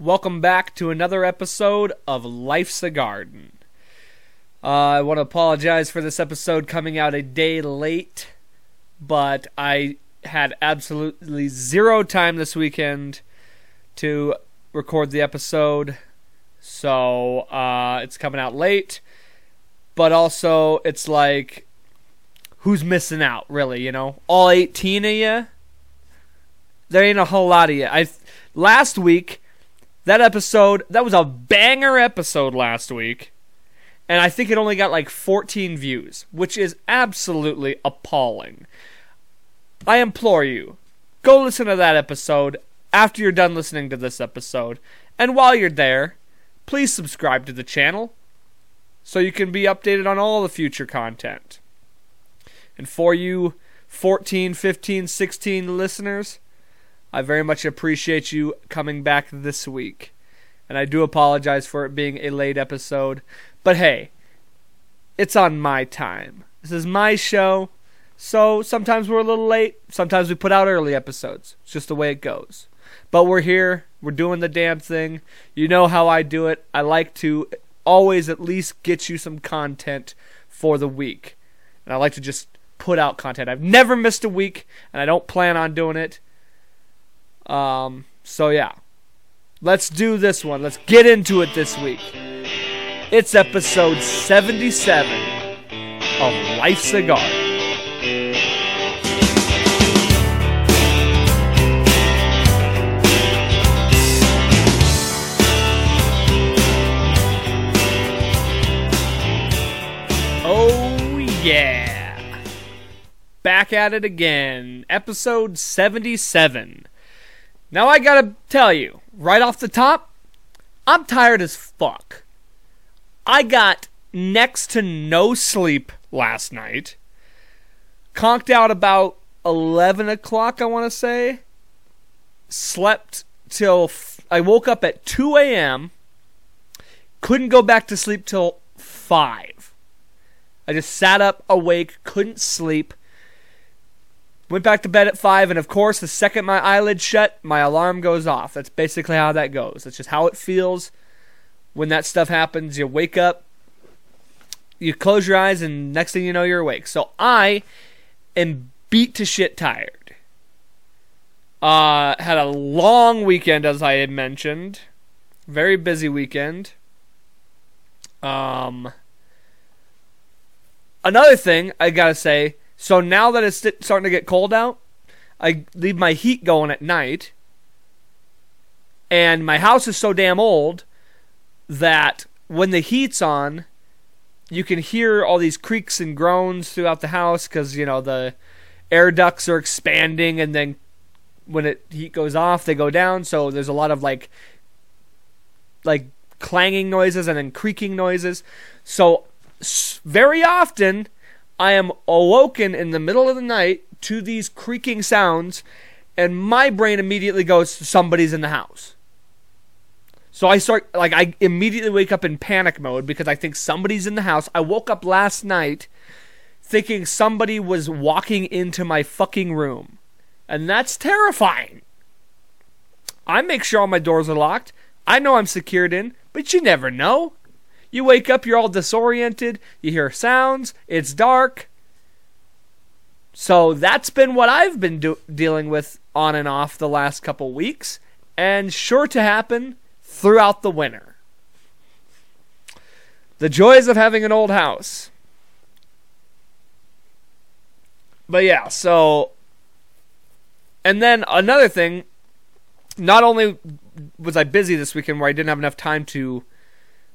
Welcome back to another episode of Life's a Garden. Uh, I want to apologize for this episode coming out a day late, but I had absolutely zero time this weekend to record the episode, so uh, it's coming out late. But also, it's like, who's missing out, really? You know, all 18 of you. There ain't a whole lot of you. I last week that episode, that was a banger episode last week. And I think it only got like 14 views, which is absolutely appalling. I implore you, go listen to that episode after you're done listening to this episode. And while you're there, please subscribe to the channel so you can be updated on all the future content. And for you 14, 15, 16 listeners, I very much appreciate you coming back this week. And I do apologize for it being a late episode. But hey, it's on my time. This is my show. So sometimes we're a little late. Sometimes we put out early episodes. It's just the way it goes. But we're here. We're doing the damn thing. You know how I do it. I like to always at least get you some content for the week. And I like to just put out content. I've never missed a week, and I don't plan on doing it. Um, so yeah, let's do this one. Let's get into it this week. It's episode 77 of Life Cigar. Oh yeah. Back at it again. Episode 77. Now I gotta tell you, right off the top, I'm tired as fuck. I got next to no sleep last night. Conked out about 11 o'clock, I want to say. Slept till. F- I woke up at 2 a.m. Couldn't go back to sleep till 5. I just sat up awake, couldn't sleep Went back to bed at 5, and of course, the second my eyelids shut, my alarm goes off. That's basically how that goes. That's just how it feels when that stuff happens. You wake up, you close your eyes, and next thing you know, you're awake. So I am beat to shit tired. Uh, had a long weekend, as I had mentioned. Very busy weekend. Um, another thing I gotta say so now that it's starting to get cold out, I leave my heat going at night. And my house is so damn old that when the heat's on, you can hear all these creaks and groans throughout the house because, you know, the air ducts are expanding and then when it heat goes off, they go down. So there's a lot of like, like clanging noises and then creaking noises. So very often I am awoken in the middle of the night to these creaking sounds, and my brain immediately goes, somebody's in the house. So I start, like, I immediately wake up in panic mode because I think somebody's in the house. I woke up last night thinking somebody was walking into my fucking room. And that's terrifying. I make sure all my doors are locked. I know I'm secured in, but you never know. You wake up, you're all disoriented, you hear sounds, it's dark. So that's been what I've been do- dealing with on and off the last couple weeks, and sure to happen throughout the winter. The joys of having an old house. But yeah, so. And then another thing, not only was I busy this weekend where I didn't have enough time to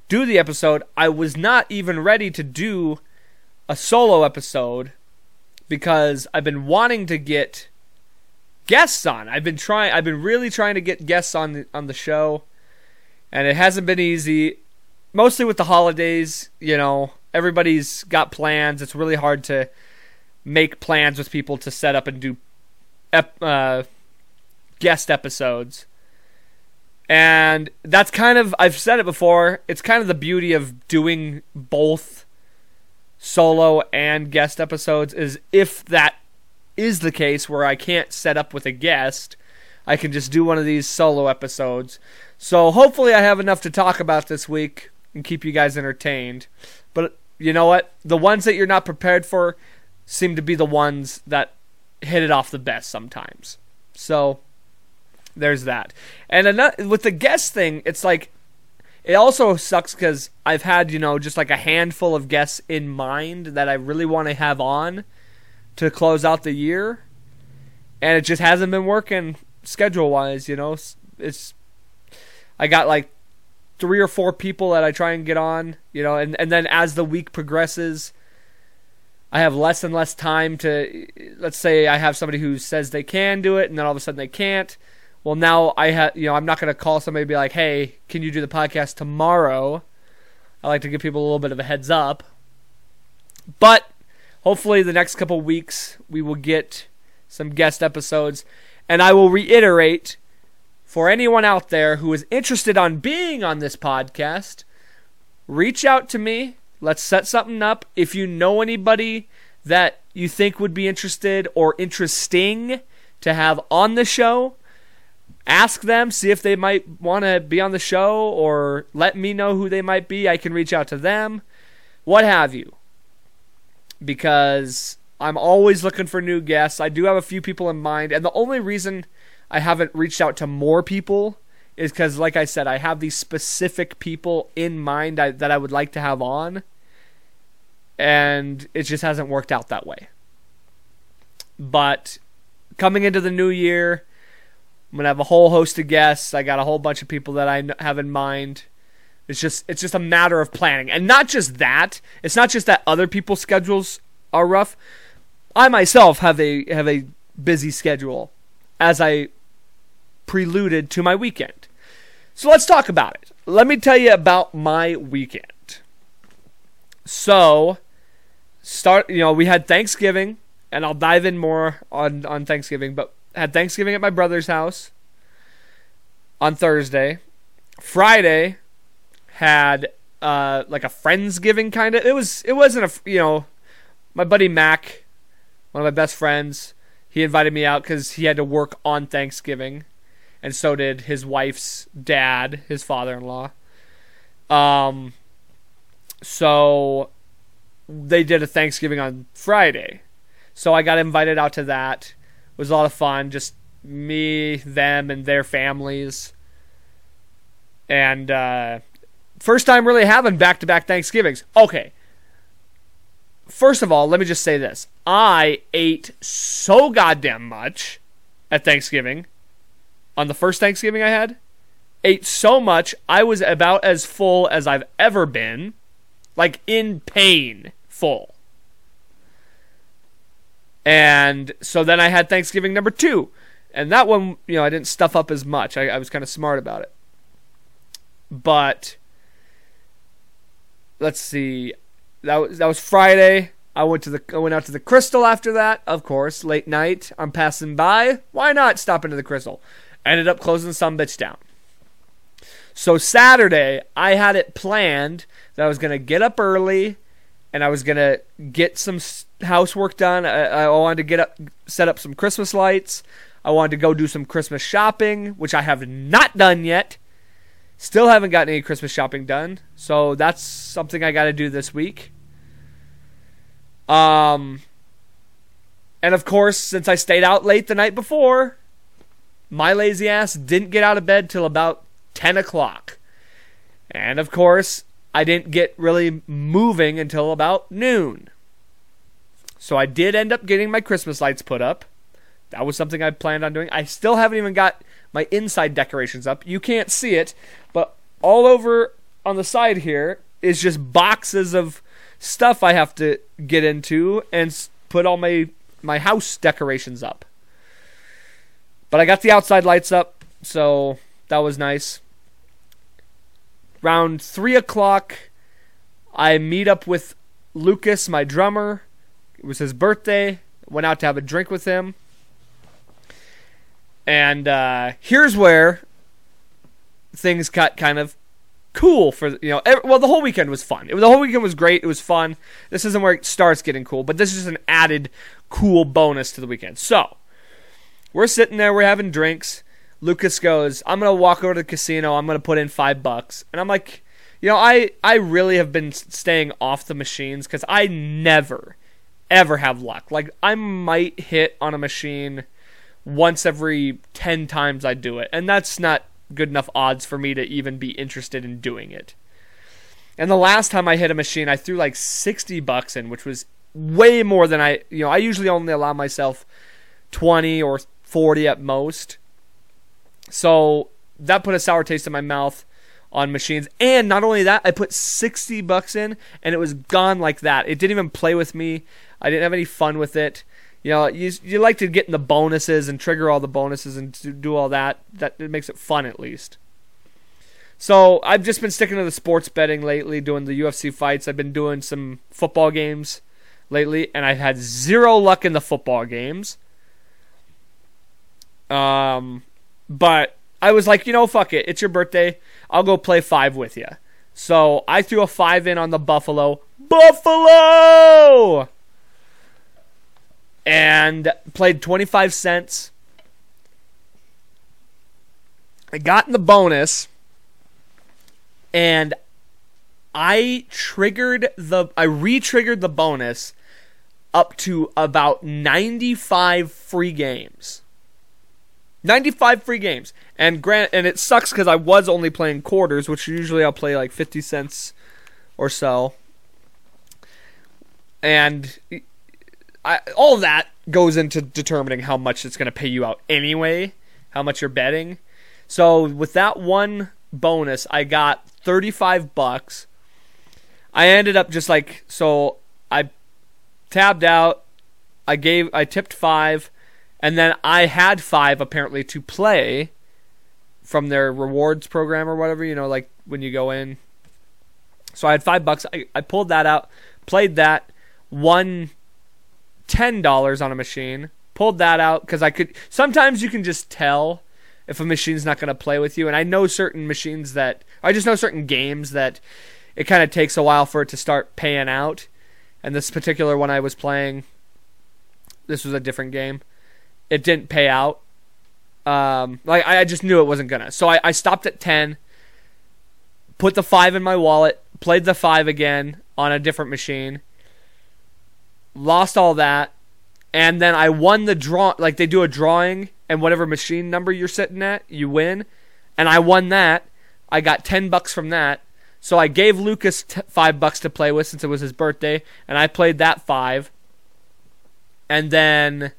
do the episode, I was not even ready to do a solo episode because I've been wanting to get guests on. I've been trying I've been really trying to get guests on the, on the show and it hasn't been easy. Mostly with the holidays, you know, everybody's got plans. It's really hard to make plans with people to set up and do ep- uh, guest episodes. And that's kind of, I've said it before, it's kind of the beauty of doing both solo and guest episodes is if that is the case where I can't set up with a guest, I can just do one of these solo episodes. So hopefully I have enough to talk about this week and keep you guys entertained. But you know what? The ones that you're not prepared for seem to be the ones that hit it off the best sometimes. So there's that. And another, with the guest thing, it's like it also sucks because I've had you know just like a handful of guests in mind that I really want to have on to close out the year, and it just hasn't been working schedule wise. You know, it's I got like three or four people that I try and get on. You know, and and then as the week progresses. I have less and less time to let's say I have somebody who says they can do it and then all of a sudden they can't. Well, now I have you know I'm not going to call somebody and be like, "Hey, can you do the podcast tomorrow?" I like to give people a little bit of a heads up. But hopefully the next couple weeks we will get some guest episodes and I will reiterate for anyone out there who is interested on being on this podcast, reach out to me. Let's set something up. If you know anybody that you think would be interested or interesting to have on the show, ask them, see if they might want to be on the show or let me know who they might be. I can reach out to them, what have you. Because I'm always looking for new guests. I do have a few people in mind, and the only reason I haven't reached out to more people is because, like I said, I have these specific people in mind that I would like to have on, and it just hasn't worked out that way. But coming into the new year, I'm gonna have a whole host of guests. I got a whole bunch of people that I have in mind. It's just it's just a matter of planning, and not just that. It's not just that other people's schedules are rough. I myself have a have a busy schedule, as I preluded to my weekend. So let's talk about it. Let me tell you about my weekend. So, start. You know, we had Thanksgiving, and I'll dive in more on on Thanksgiving, but had Thanksgiving at my brother's house on Thursday. Friday had uh, like a friendsgiving kind of. It was it wasn't a you know my buddy Mac, one of my best friends. He invited me out because he had to work on Thanksgiving, and so did his wife's dad, his father-in-law. Um, so they did a Thanksgiving on Friday, so I got invited out to that was a lot of fun. Just me, them, and their families. And uh, first time really having back to back Thanksgivings. Okay. First of all, let me just say this. I ate so goddamn much at Thanksgiving. On the first Thanksgiving I had, ate so much, I was about as full as I've ever been. Like in pain, full. And so then I had Thanksgiving number two. And that one, you know, I didn't stuff up as much. I, I was kind of smart about it. But let's see. That was that was Friday. I went to the I went out to the Crystal after that, of course, late night. I'm passing by. Why not stop into the Crystal? Ended up closing some bitch down. So Saturday, I had it planned that I was gonna get up early and I was gonna get some housework done. I, I wanted to get up, set up some Christmas lights. I wanted to go do some Christmas shopping, which I have not done yet. Still haven't gotten any Christmas shopping done, so that's something I got to do this week. Um, and of course, since I stayed out late the night before, my lazy ass didn't get out of bed till about ten o'clock. And of course, I didn't get really moving until about noon. So I did end up getting my Christmas lights put up. That was something I planned on doing. I still haven't even got my inside decorations up. You can't see it, but all over on the side here is just boxes of stuff I have to get into and put all my my house decorations up. But I got the outside lights up, so that was nice around three o'clock, I meet up with Lucas, my drummer. It was his birthday. Went out to have a drink with him. And uh, here's where things got kind of cool for you know. Every, well, the whole weekend was fun. It, the whole weekend was great. It was fun. This isn't where it starts getting cool, but this is an added cool bonus to the weekend. So we're sitting there, we're having drinks. Lucas goes, "I'm gonna walk over to the casino. I'm gonna put in five bucks," and I'm like, you know, I I really have been staying off the machines because I never, ever have luck. Like I might hit on a machine once every ten times I do it, and that's not good enough odds for me to even be interested in doing it. And the last time I hit a machine, I threw like 60 bucks in, which was way more than I, you know, I usually only allow myself 20 or 40 at most. So that put a sour taste in my mouth on machines. And not only that, I put 60 bucks in and it was gone like that. It didn't even play with me. I didn't have any fun with it. You know, you you like to get in the bonuses and trigger all the bonuses and do all that. That it makes it fun at least. So I've just been sticking to the sports betting lately, doing the UFC fights. I've been doing some football games lately, and I've had zero luck in the football games. Um, but I was like, you know, fuck it. It's your birthday. I'll go play five with you. So I threw a five in on the Buffalo. Buffalo! And played 25 cents. I got in the bonus and I triggered the I re-triggered the bonus up to about 95 free games. 95 free games. And grant and it sucks cuz I was only playing quarters, which usually I'll play like 50 cents or so. And I, all that goes into determining how much it's going to pay you out anyway, how much you're betting. So with that one bonus, I got 35 bucks. I ended up just like so I tabbed out, I gave I tipped 5 and then I had 5 apparently to play from their rewards program or whatever, you know, like when you go in. So I had 5 bucks. I, I pulled that out, played that, won $10 on a machine, pulled that out cuz I could sometimes you can just tell if a machine's not going to play with you. And I know certain machines that I just know certain games that it kind of takes a while for it to start paying out. And this particular one I was playing, this was a different game. It didn't pay out. Um, like I just knew it wasn't gonna. So I, I stopped at ten. Put the five in my wallet. Played the five again on a different machine. Lost all that, and then I won the draw. Like they do a drawing and whatever machine number you're sitting at, you win. And I won that. I got 10 bucks from that. So I gave Lucas t- 5 bucks to play with since it was his birthday, and I played that 5. And then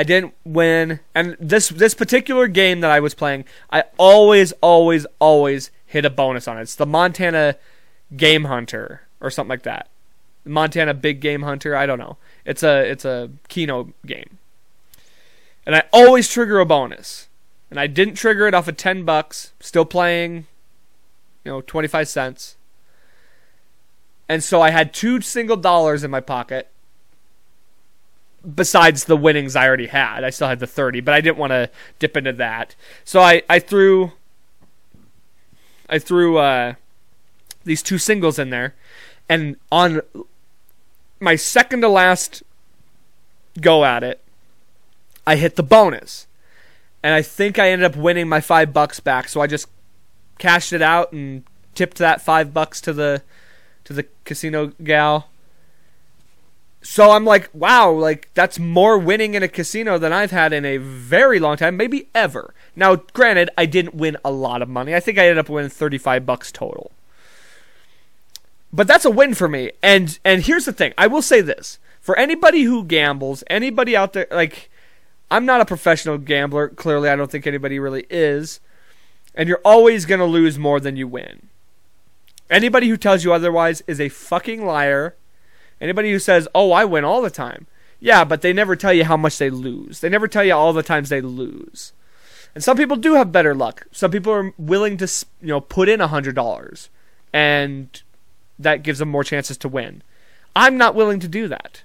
I didn't win. And this this particular game that I was playing, I always always always hit a bonus on it. It's the Montana Game Hunter or something like that. Montana Big Game Hunter, I don't know. It's a it's a Keno game and I always trigger a bonus. And I didn't trigger it off of 10 bucks, still playing, you know, 25 cents. And so I had two single dollars in my pocket. Besides the winnings I already had, I still had the 30, but I didn't want to dip into that. So I, I threw I threw uh, these two singles in there, and on my second to last go at it, I hit the bonus. And I think I ended up winning my five bucks back, so I just cashed it out and tipped that five bucks to the to the casino gal. So I'm like, wow, like that's more winning in a casino than I've had in a very long time, maybe ever. Now, granted, I didn't win a lot of money. I think I ended up winning 35 bucks total. But that's a win for me. And and here's the thing. I will say this. For anybody who gambles, anybody out there like I'm not a professional gambler. Clearly, I don't think anybody really is. And you're always going to lose more than you win. Anybody who tells you otherwise is a fucking liar. Anybody who says, oh, I win all the time. Yeah, but they never tell you how much they lose. They never tell you all the times they lose. And some people do have better luck. Some people are willing to, you know, put in a $100 and that gives them more chances to win. I'm not willing to do that.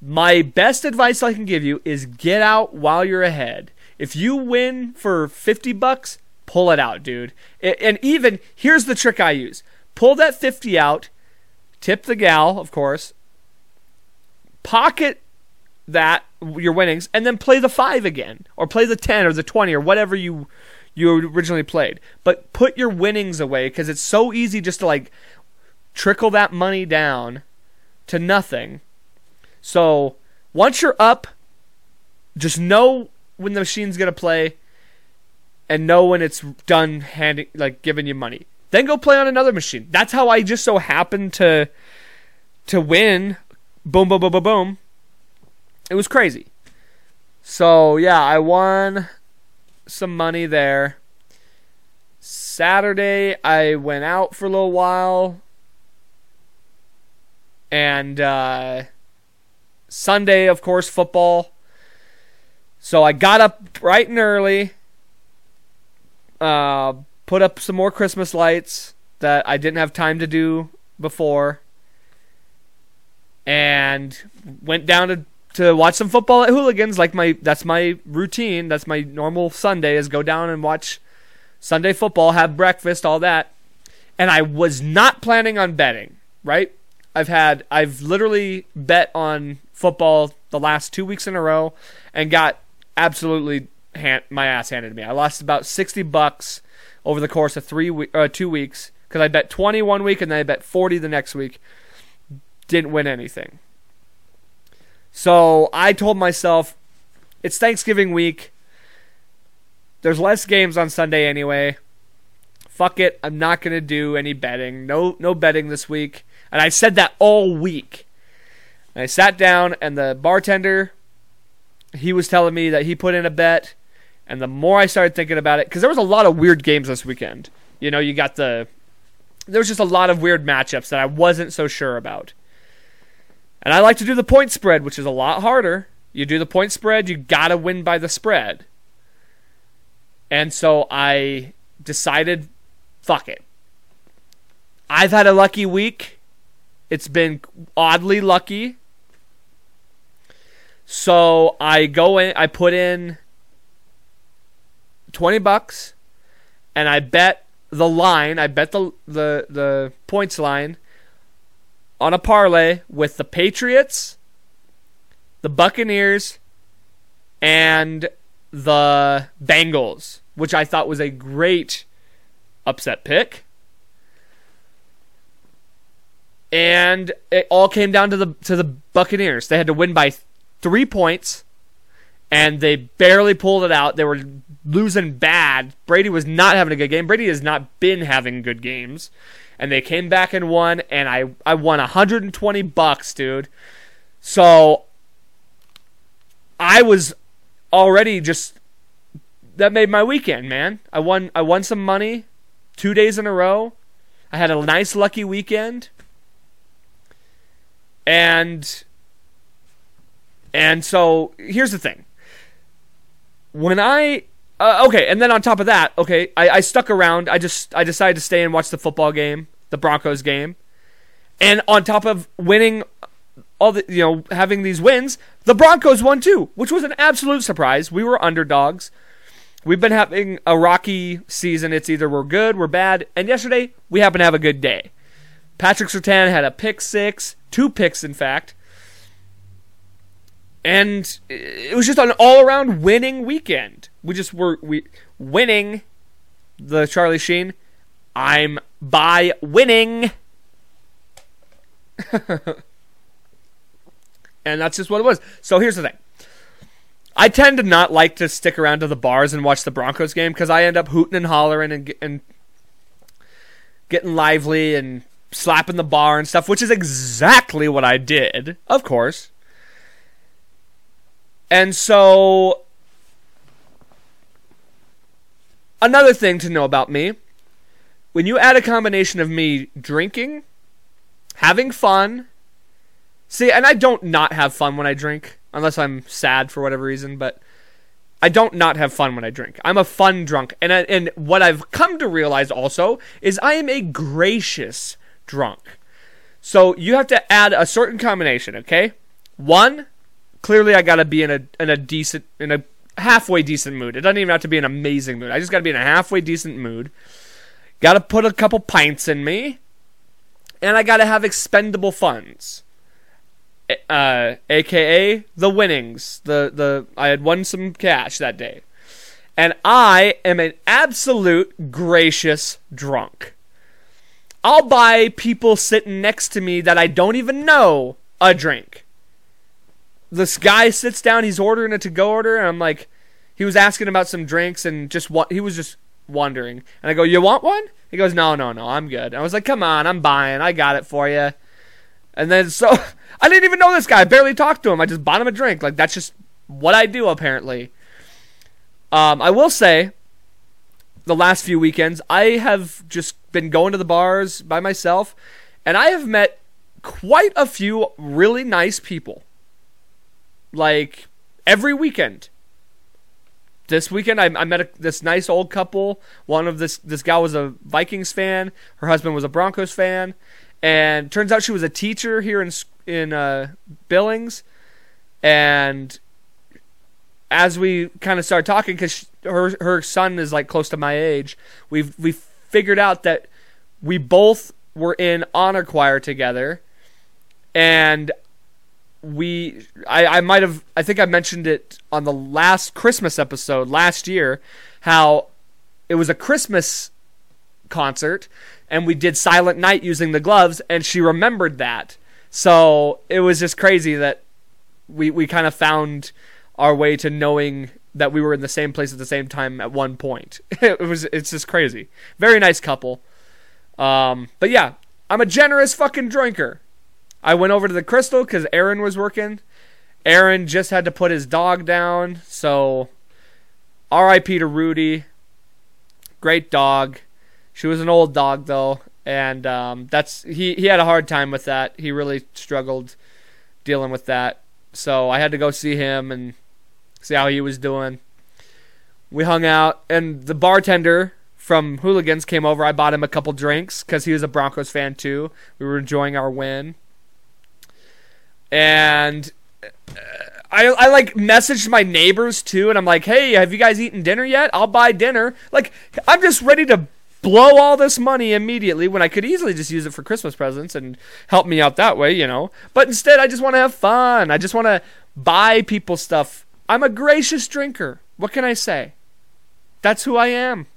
My best advice I can give you is get out while you're ahead. If you win for 50 bucks, pull it out, dude. And even here's the trick I use. Pull that 50 out, tip the gal, of course. Pocket that your winnings and then play the 5 again or play the 10 or the 20 or whatever you you originally played. But put your winnings away cuz it's so easy just to like trickle that money down to nothing. So, once you're up, just know when the machine's going to play and know when it's done handing like giving you money. Then go play on another machine. That's how I just so happened to to win. Boom boom boom boom boom. It was crazy. So, yeah, I won some money there. Saturday I went out for a little while. And uh Sunday, of course, football. So I got up bright and early, uh, put up some more Christmas lights that I didn't have time to do before, and went down to to watch some football at Hooligans. Like my that's my routine. That's my normal Sunday is go down and watch Sunday football, have breakfast, all that. And I was not planning on betting. Right? I've had I've literally bet on football the last two weeks in a row and got absolutely hand, my ass handed to me. I lost about 60 bucks over the course of three we- uh, two weeks because I bet 20 one week and then I bet 40 the next week. Didn't win anything. So I told myself, it's Thanksgiving week. There's less games on Sunday anyway. Fuck it, I'm not gonna do any betting. No, no betting this week. And I said that all week. And I sat down, and the bartender he was telling me that he put in a bet, and the more I started thinking about it, because there was a lot of weird games this weekend. You know, you got the there was just a lot of weird matchups that I wasn't so sure about. And I like to do the point spread, which is a lot harder. You do the point spread, you gotta win by the spread. And so I decided, fuck it. I've had a lucky week. It's been oddly lucky. So I go in, I put in 20 bucks and I bet the line, I bet the the the points line on a parlay with the Patriots, the Buccaneers, and the Bengals, which I thought was a great upset pick. And it all came down to the to the Buccaneers. They had to win by three points, and they barely pulled it out. They were losing bad. Brady was not having a good game. Brady has not been having good games. And they came back and won, and I, I won 120 bucks, dude. So I was already just that made my weekend, man. I won I won some money two days in a row. I had a nice lucky weekend. And and so here's the thing. When I uh, okay, and then on top of that, okay, I, I stuck around. I just I decided to stay and watch the football game, the Broncos game, and on top of winning all the you know having these wins, the Broncos won too, which was an absolute surprise. We were underdogs. We've been having a rocky season. It's either we're good, we're bad, and yesterday we happened to have a good day. Patrick Surtain had a pick six, two picks in fact and it was just an all-around winning weekend. We just were we winning the Charlie Sheen. I'm by winning. and that's just what it was. So here's the thing. I tend to not like to stick around to the bars and watch the Broncos game because I end up hooting and hollering and, and getting lively and slapping the bar and stuff, which is exactly what I did, of course. And so, another thing to know about me when you add a combination of me drinking, having fun, see, and I don't not have fun when I drink, unless I'm sad for whatever reason, but I don't not have fun when I drink. I'm a fun drunk. And, I, and what I've come to realize also is I am a gracious drunk. So you have to add a certain combination, okay? One, clearly I got to be in a in a decent in a halfway decent mood. It doesn't even have to be an amazing mood. I just got to be in a halfway decent mood. Got to put a couple pints in me, and I got to have expendable funds. uh, aka the winnings. The the I had won some cash that day, and I am an absolute gracious drunk. I'll buy people sitting next to me that I don't even know a drink. This guy sits down, he's ordering a to go order, and I'm like, he was asking about some drinks and just what he was just wondering. And I go, You want one? He goes, No, no, no, I'm good. And I was like, Come on, I'm buying. I got it for you. And then so I didn't even know this guy. I barely talked to him. I just bought him a drink. Like that's just what I do apparently. Um, I will say, the last few weekends I have just been going to the bars by myself, and I have met quite a few really nice people. Like every weekend. This weekend, I, I met a, this nice old couple. One of this this gal was a Vikings fan. Her husband was a Broncos fan, and turns out she was a teacher here in in uh, Billings. And as we kind of started talking, because her her son is like close to my age, we've we figured out that we both were in honor choir together, and we I, I might have I think I mentioned it on the last Christmas episode last year how it was a Christmas concert and we did Silent Night using the gloves and she remembered that. So it was just crazy that we we kind of found our way to knowing that we were in the same place at the same time at one point. it was it's just crazy. Very nice couple. Um, but yeah, I'm a generous fucking drinker. I went over to the Crystal because Aaron was working. Aaron just had to put his dog down, so R.I.P. to Rudy. Great dog. She was an old dog though, and um, that's he. He had a hard time with that. He really struggled dealing with that. So I had to go see him and see how he was doing. We hung out, and the bartender from Hooligans came over. I bought him a couple drinks because he was a Broncos fan too. We were enjoying our win and uh, I, I like messaged my neighbors too, and I'm like, hey, have you guys eaten dinner yet? I'll buy dinner. Like, I'm just ready to blow all this money immediately when I could easily just use it for Christmas presents and help me out that way, you know. But instead, I just want to have fun. I just want to buy people stuff. I'm a gracious drinker. What can I say? That's who I am.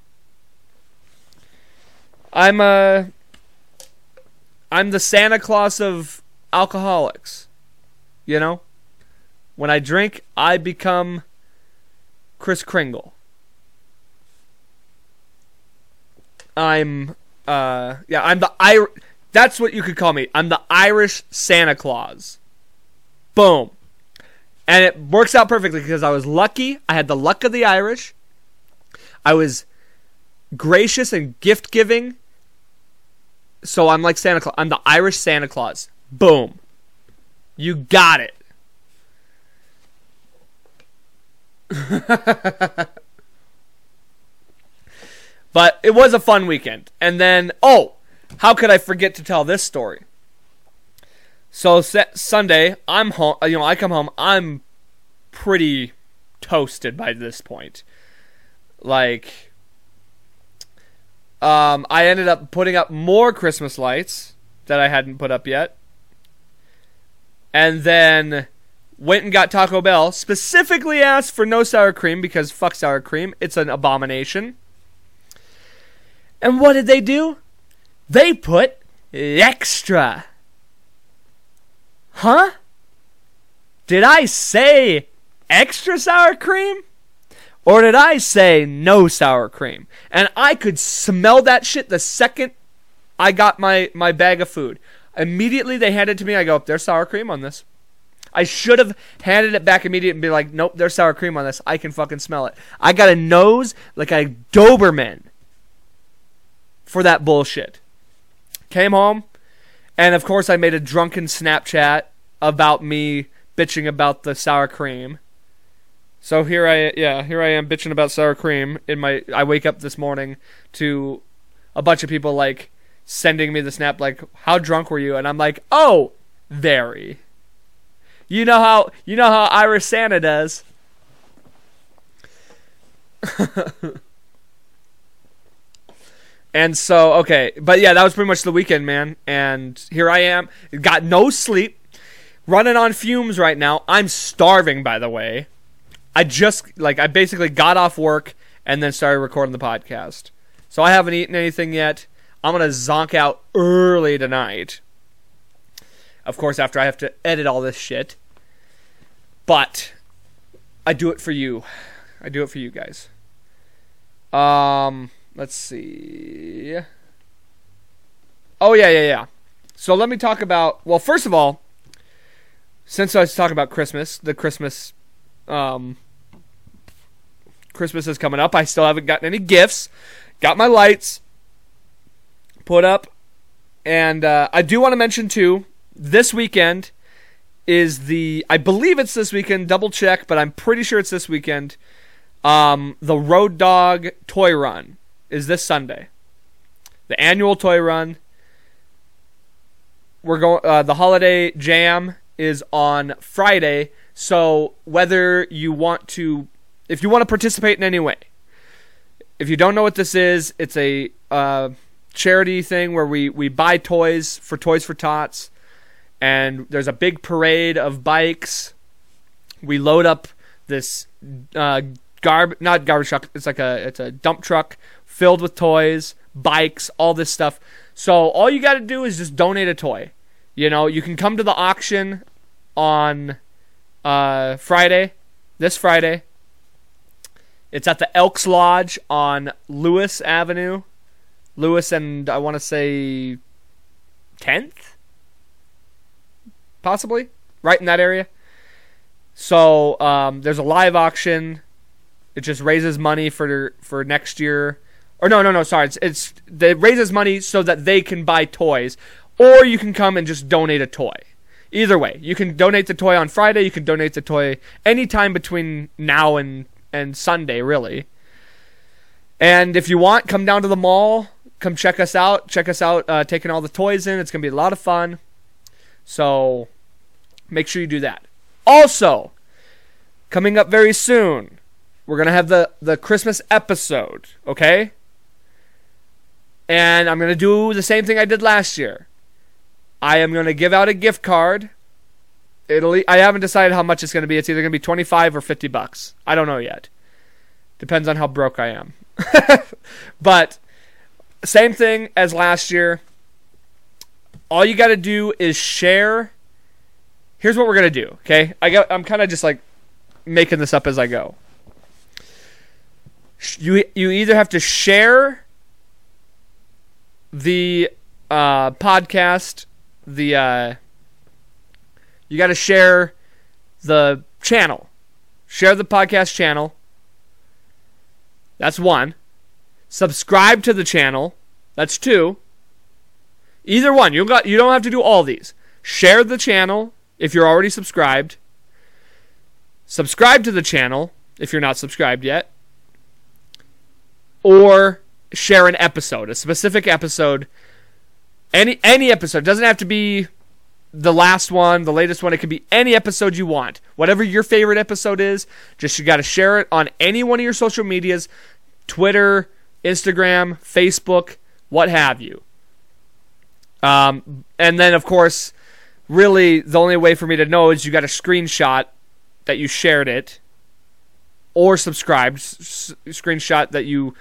I'm a. I'm the Santa Claus of alcoholics. You know? When I drink, I become Kris Kringle. I'm uh yeah, I'm the I that's what you could call me. I'm the Irish Santa Claus. Boom. And it works out perfectly because I was lucky. I had the luck of the Irish. I was gracious and gift giving. So I'm like Santa Claus. I'm the Irish Santa Claus. Boom. You got it. but it was a fun weekend. And then, oh, how could I forget to tell this story? So Sunday, I'm home. You know, I come home. I'm pretty toasted by this point. Like, um, I ended up putting up more Christmas lights that I hadn't put up yet and then went and got Taco Bell. Specifically asked for no sour cream because fuck sour cream. It's an abomination. And what did they do? They put extra. Huh? Did I say extra sour cream? Or did I say no sour cream? And I could smell that shit the second I got my, my bag of food. Immediately they handed it to me. I go, there's sour cream on this. I should have handed it back immediately and be like, nope, there's sour cream on this. I can fucking smell it. I got a nose like a Doberman for that bullshit. Came home, and of course I made a drunken Snapchat about me bitching about the sour cream. So here I yeah, here I am bitching about sour cream in my I wake up this morning to a bunch of people like sending me the snap like, "How drunk were you?" And I'm like, "Oh, very." You know how you know how Irish Santa does. and so okay, but yeah, that was pretty much the weekend, man. And here I am, got no sleep. running on fumes right now. I'm starving, by the way. I just like I basically got off work and then started recording the podcast. So I haven't eaten anything yet. I'm gonna zonk out early tonight. Of course, after I have to edit all this shit. But I do it for you. I do it for you guys. Um, let's see. Oh yeah, yeah, yeah. So let me talk about. Well, first of all, since I was talking about Christmas, the Christmas, um, Christmas is coming up. I still haven't gotten any gifts. Got my lights put up, and uh, I do want to mention too. This weekend is the. I believe it's this weekend. Double check, but I'm pretty sure it's this weekend. Um, the Road Dog Toy Run is this Sunday. The annual toy run we're going. Uh, the holiday jam is on Friday. So whether you want to, if you want to participate in any way, if you don't know what this is, it's a uh, charity thing where we we buy toys for Toys for Tots, and there's a big parade of bikes. We load up this uh, garb not garbage truck. It's like a it's a dump truck filled with toys, bikes, all this stuff. So all you got to do is just donate a toy. You know, you can come to the auction on uh, Friday, this Friday. It's at the Elks Lodge on Lewis Avenue. Lewis and I want to say 10th? Possibly? Right in that area. So um, there's a live auction. It just raises money for for next year. Or no, no, no. Sorry, it's, it's it raises money so that they can buy toys or you can come and just donate a toy. Either way, you can donate the toy on Friday. You can donate the toy anytime between now and and Sunday, really. And if you want, come down to the mall. Come check us out. Check us out. Uh, taking all the toys in. It's gonna be a lot of fun. So make sure you do that. Also, coming up very soon, we're gonna have the the Christmas episode. Okay. And I'm gonna do the same thing I did last year. I am going to give out a gift card. It'll. I haven't decided how much it's going to be. It's either going to be 25 or 50 bucks. I don't know yet. Depends on how broke I am. but same thing as last year. All you got to do is share. Here's what we're to do, okay? I got I'm kind of just like making this up as I go. You you either have to share the uh, podcast the uh, you got to share the channel. Share the podcast channel. That's one. Subscribe to the channel. That's two. Either one. You got you don't have to do all these. Share the channel if you're already subscribed. Subscribe to the channel if you're not subscribed yet. Or share an episode, a specific episode any any episode doesn't have to be the last one, the latest one. It could be any episode you want. Whatever your favorite episode is, just you got to share it on any one of your social medias, Twitter, Instagram, Facebook, what have you. Um, and then of course, really the only way for me to know is you got a screenshot that you shared it or subscribed s- screenshot that you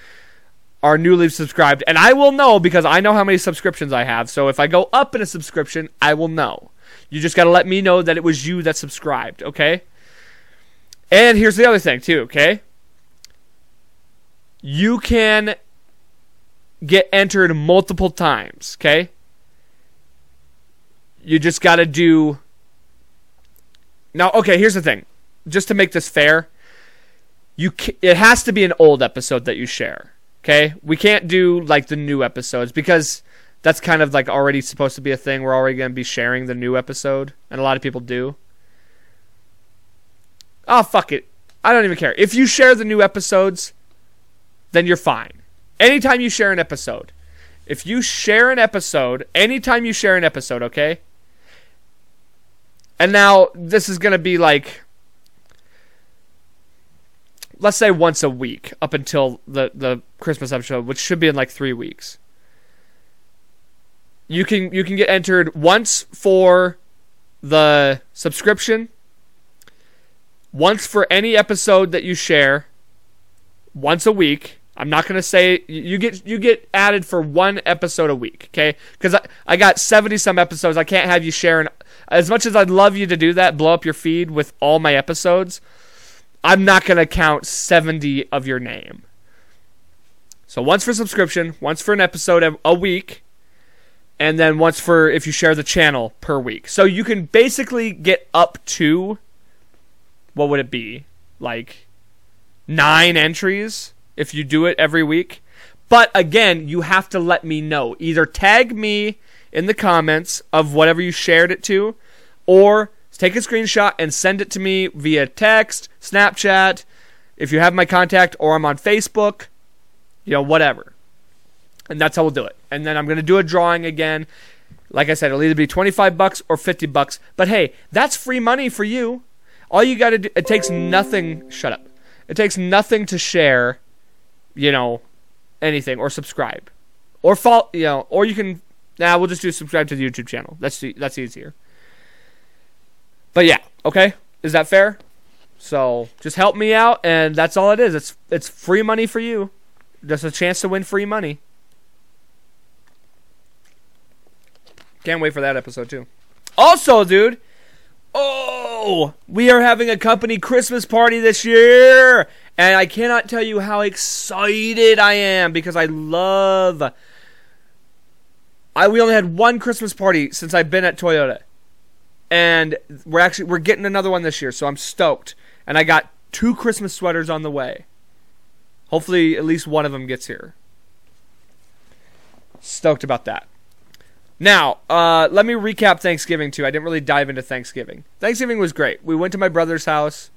are newly subscribed. And I will know because I know how many subscriptions I have. So if I go up in a subscription, I will know. You just got to let me know that it was you that subscribed, okay? And here's the other thing, too, okay? You can get entered multiple times, okay? You just got to do. Now, okay, here's the thing. Just to make this fair, you it has to be an old episode that you share. Okay? We can't do like the new episodes because that's kind of like already supposed to be a thing. We're already going to be sharing the new episode, and a lot of people do. Oh, fuck it. I don't even care. If you share the new episodes, then you're fine. Anytime you share an episode, if you share an episode, anytime you share an episode, okay? And now this is going to be like let's say once a week up until the the Christmas episode, which should be in like three weeks. You can you can get entered once for the subscription once for any episode that you share once a week i'm not to say you get you get added for one episode a week okay because I, I got 70 some episodes i can't have you sharing as much as i'd love you to do that blow up your feed with all my episodes i'm not to count 70 of your name so once for subscription once for an episode a week and then once for if you share the channel per week. So you can basically get up to what would it be? Like 9 entries if you do it every week. But again, you have to let me know. Either tag me in the comments of whatever you shared it to or take a screenshot and send it to me via text, Snapchat, if you have my contact or I'm on Facebook, you know, whatever. And that's how we'll do it. And then I'm going to do a drawing again. Like I said, it'll either be 25 bucks or 50 bucks. But hey, that's free money for you. All you got to do, it takes nothing, shut up. It takes nothing to share, you know, anything or subscribe. Or follow, you know, or you can, nah, we'll just do subscribe to the YouTube channel. That's, that's easier. But yeah, okay? Is that fair? So just help me out, and that's all it is. It's it's free money for you. Just a chance to win free money. Can't wait for that episode too. Also, dude, oh, we are having a company Christmas party this year, and I cannot tell you how excited I am because I love. I we only had one Christmas party since I've been at Toyota, and we're actually we're getting another one this year, so I'm stoked. And I got two Christmas sweaters on the way. Hopefully, at least one of them gets here. Stoked about that. Now, uh, let me recap Thanksgiving too. I didn't really dive into Thanksgiving. Thanksgiving was great. We went to my brother's house.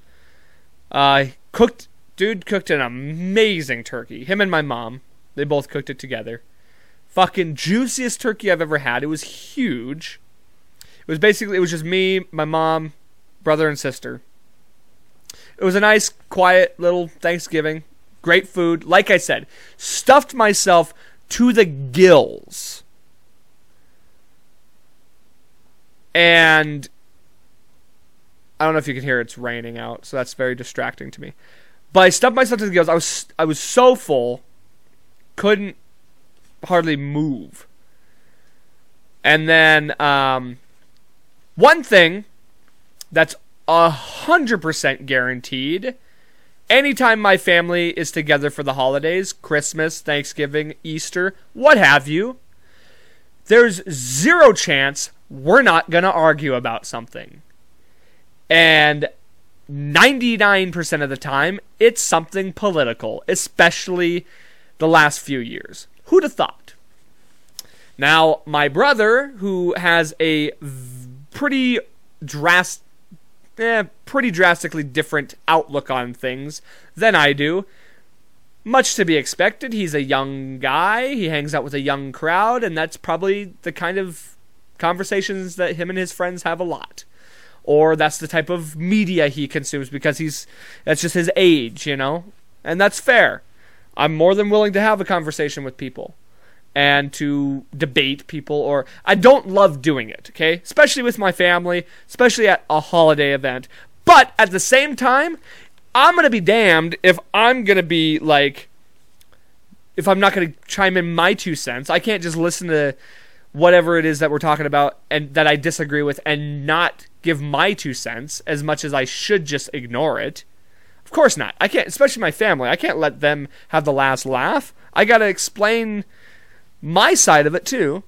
Uh, cooked, dude cooked an amazing turkey. Him and my mom, they both cooked it together. Fucking juiciest turkey I've ever had. It was huge. It was basically it was just me, my mom, brother, and sister. It was a nice, quiet little Thanksgiving. Great food. Like I said, stuffed myself to the gills and I don't know if you can hear it's raining out, so that's very distracting to me. But I stuffed myself to the gills. I was I was so full, couldn't hardly move. And then um, one thing that's a hundred percent guaranteed. Anytime my family is together for the holidays, Christmas, Thanksgiving, Easter, what have you, there's zero chance we're not going to argue about something. And 99% of the time, it's something political, especially the last few years. Who'd have thought? Now, my brother, who has a pretty drastic, eh, pretty drastically different outlook on things than I do, much to be expected. He's a young guy. He hangs out with a young crowd, and that's probably the kind of conversations that him and his friends have a lot or that's the type of media he consumes because he's that's just his age, you know? And that's fair. I'm more than willing to have a conversation with people and to debate people or I don't love doing it, okay? Especially with my family, especially at a holiday event. But at the same time, I'm going to be damned if I'm going to be like if I'm not going to chime in my two cents. I can't just listen to whatever it is that we're talking about and that I disagree with and not give my two cents as much as I should just ignore it. Of course not. I can't, especially my family. I can't let them have the last laugh. I got to explain my side of it too.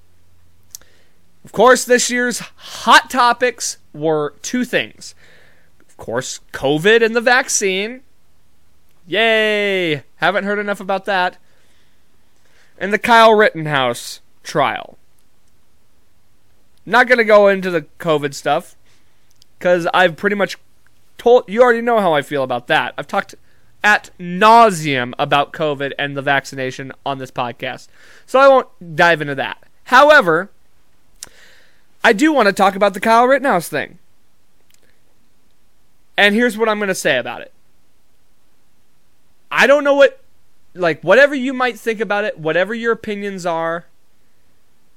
Of course, this year's hot topics were two things. Of course, COVID and the vaccine. Yay! Haven't heard enough about that. And the Kyle Rittenhouse trial. Not going to go into the COVID stuff because I've pretty much told you already know how I feel about that. I've talked at nauseum about COVID and the vaccination on this podcast, so I won't dive into that. However, I do want to talk about the Kyle Rittenhouse thing. And here's what I'm going to say about it. I don't know what, like, whatever you might think about it, whatever your opinions are,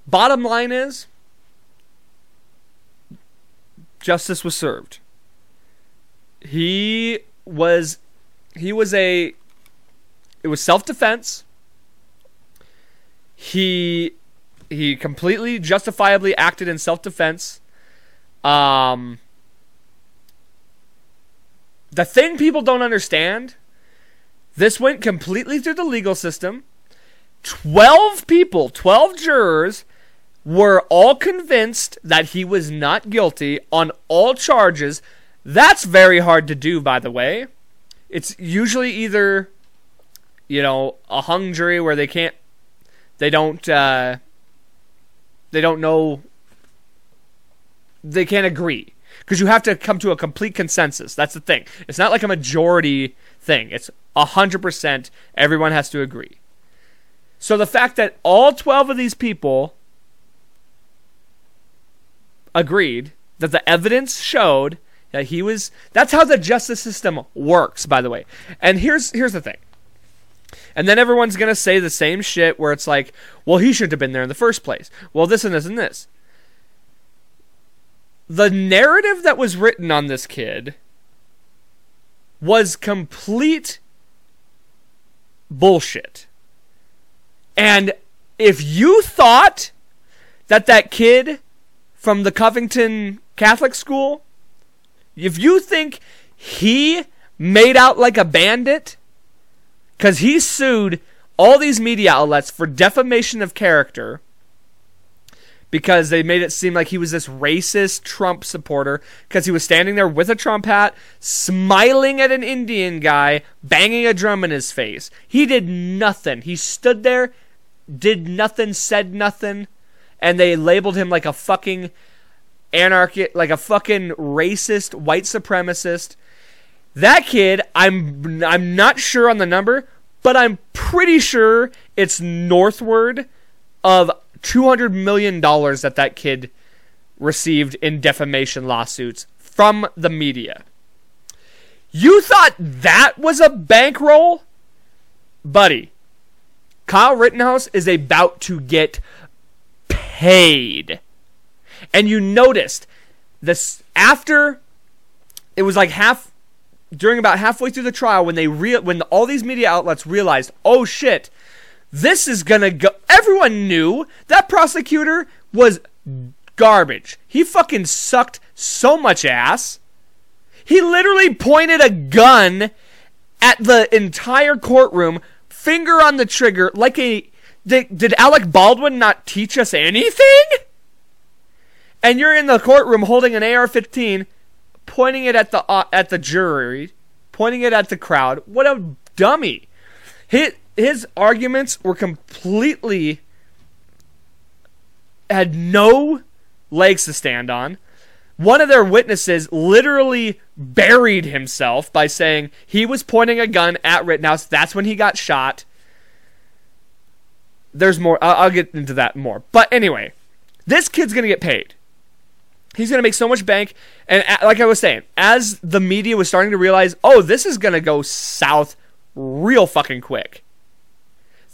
bottom line is justice was served. He was he was a it was self-defense. He he completely justifiably acted in self-defense. Um the thing people don't understand this went completely through the legal system. 12 people, 12 jurors were all convinced that he was not guilty on all charges. That's very hard to do, by the way. It's usually either, you know, a hung jury where they can't, they don't, uh, they don't know, they can't agree because you have to come to a complete consensus. That's the thing. It's not like a majority thing. It's 100% everyone has to agree. So the fact that all 12 of these people agreed that the evidence showed that he was that's how the justice system works by the way. And here's here's the thing. And then everyone's going to say the same shit where it's like, well, he shouldn't have been there in the first place. Well, this and this and this. The narrative that was written on this kid was complete bullshit. And if you thought that that kid from the Covington Catholic school, if you think he made out like a bandit, because he sued all these media outlets for defamation of character because they made it seem like he was this racist Trump supporter because he was standing there with a Trump hat, smiling at an Indian guy, banging a drum in his face. He did nothing. He stood there, did nothing, said nothing, and they labeled him like a fucking anarchist, like a fucking racist white supremacist. That kid, I'm I'm not sure on the number, but I'm pretty sure it's northward of $200 million that that kid received in defamation lawsuits from the media. You thought that was a bankroll? Buddy, Kyle Rittenhouse is about to get paid. And you noticed this after it was like half during about halfway through the trial when they real when all these media outlets realized, "Oh shit, this is gonna go. Everyone knew that prosecutor was garbage. He fucking sucked so much ass. He literally pointed a gun at the entire courtroom, finger on the trigger, like a. Did, did Alec Baldwin not teach us anything? And you're in the courtroom holding an AR-15, pointing it at the uh, at the jury, pointing it at the crowd. What a dummy! Hit his arguments were completely had no legs to stand on. One of their witnesses literally buried himself by saying he was pointing a gun at Rittenhouse. That's when he got shot. There's more. I'll, I'll get into that more. But anyway, this kid's to get paid. He's going to make so much bank. And like I was saying, as the media was starting to realize, oh, this is going to go south real fucking quick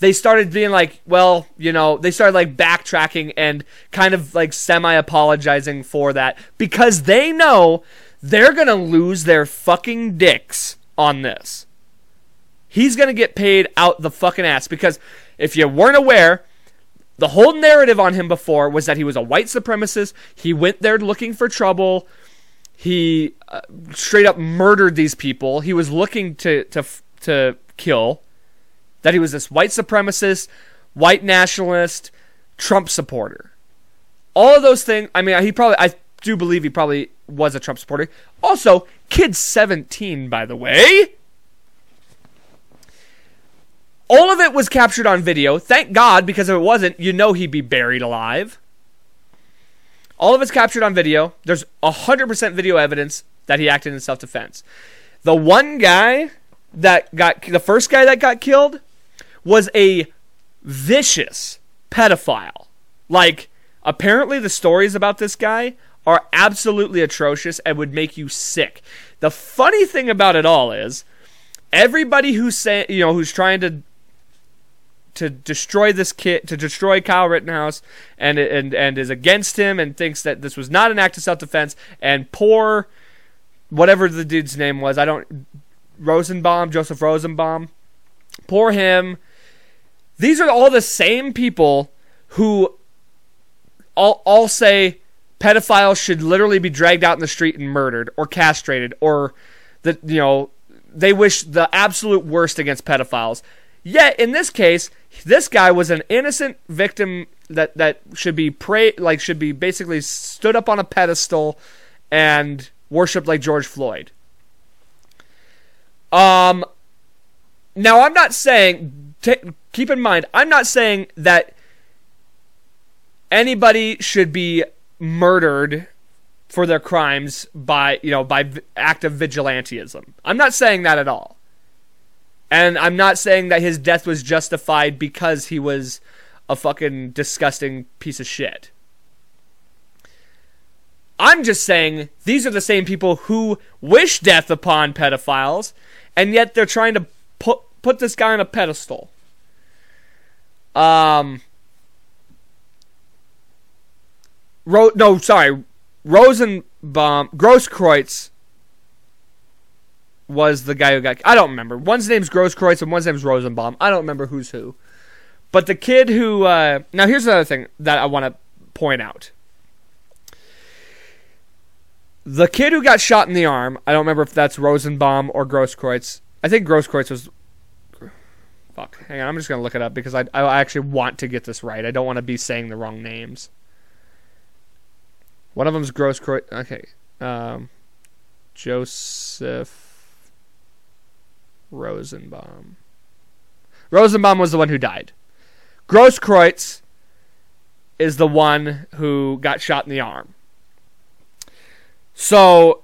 they started being like, well, you know, they started like backtracking and kind of like semi apologizing for that because they know they're going to lose their fucking dicks on this. He's going to get paid out the fucking ass because if you weren't aware, the whole narrative on him before was that he was a white supremacist. He went there looking for trouble. He uh, straight up murdered these people. He was looking to to to kill that he was this white supremacist, white nationalist, Trump supporter. All of those things. I mean, he probably. I do believe he probably was a Trump supporter. Also, kid 17, by the way. All of it was captured on video. Thank God, because if it wasn't, you know he'd be buried alive. All of it's captured on video. There's 100% video evidence that he acted in self defense. The one guy that got, the first guy that got killed, was a vicious pedophile. Like, apparently, the stories about this guy are absolutely atrocious and would make you sick. The funny thing about it all is, everybody who's say, you know who's trying to to destroy this kid, to destroy Kyle Rittenhouse, and and and is against him and thinks that this was not an act of self defense. And poor, whatever the dude's name was, I don't Rosenbaum, Joseph Rosenbaum, poor him. These are all the same people who all all say pedophiles should literally be dragged out in the street and murdered or castrated or that you know they wish the absolute worst against pedophiles. Yet in this case, this guy was an innocent victim that that should be pray like should be basically stood up on a pedestal and worshipped like George Floyd. Um now I'm not saying t- keep in mind I'm not saying that anybody should be murdered for their crimes by you know by act of vigilantism. I'm not saying that at all. And I'm not saying that his death was justified because he was a fucking disgusting piece of shit. I'm just saying these are the same people who wish death upon pedophiles, and yet they're trying to put put this guy on a pedestal. Um. Ro- no, sorry. Rosenbaum, Grosskreutz was the guy who got. I don't remember. One's name's Grosskreutz and one's name's Rosenbaum. I don't remember who's who. But the kid who. Uh, now, here's another thing that I want to point out. The kid who got shot in the arm, I don't remember if that's Rosenbaum or Grosskreutz. I think Grosskreutz was. Fuck. Hang on, I'm just going to look it up because I, I actually want to get this right. I don't want to be saying the wrong names. One of them's Grosskreutz. Okay. Um, Joseph Rosenbaum. Rosenbaum was the one who died. Grosskreutz is the one who got shot in the arm. So,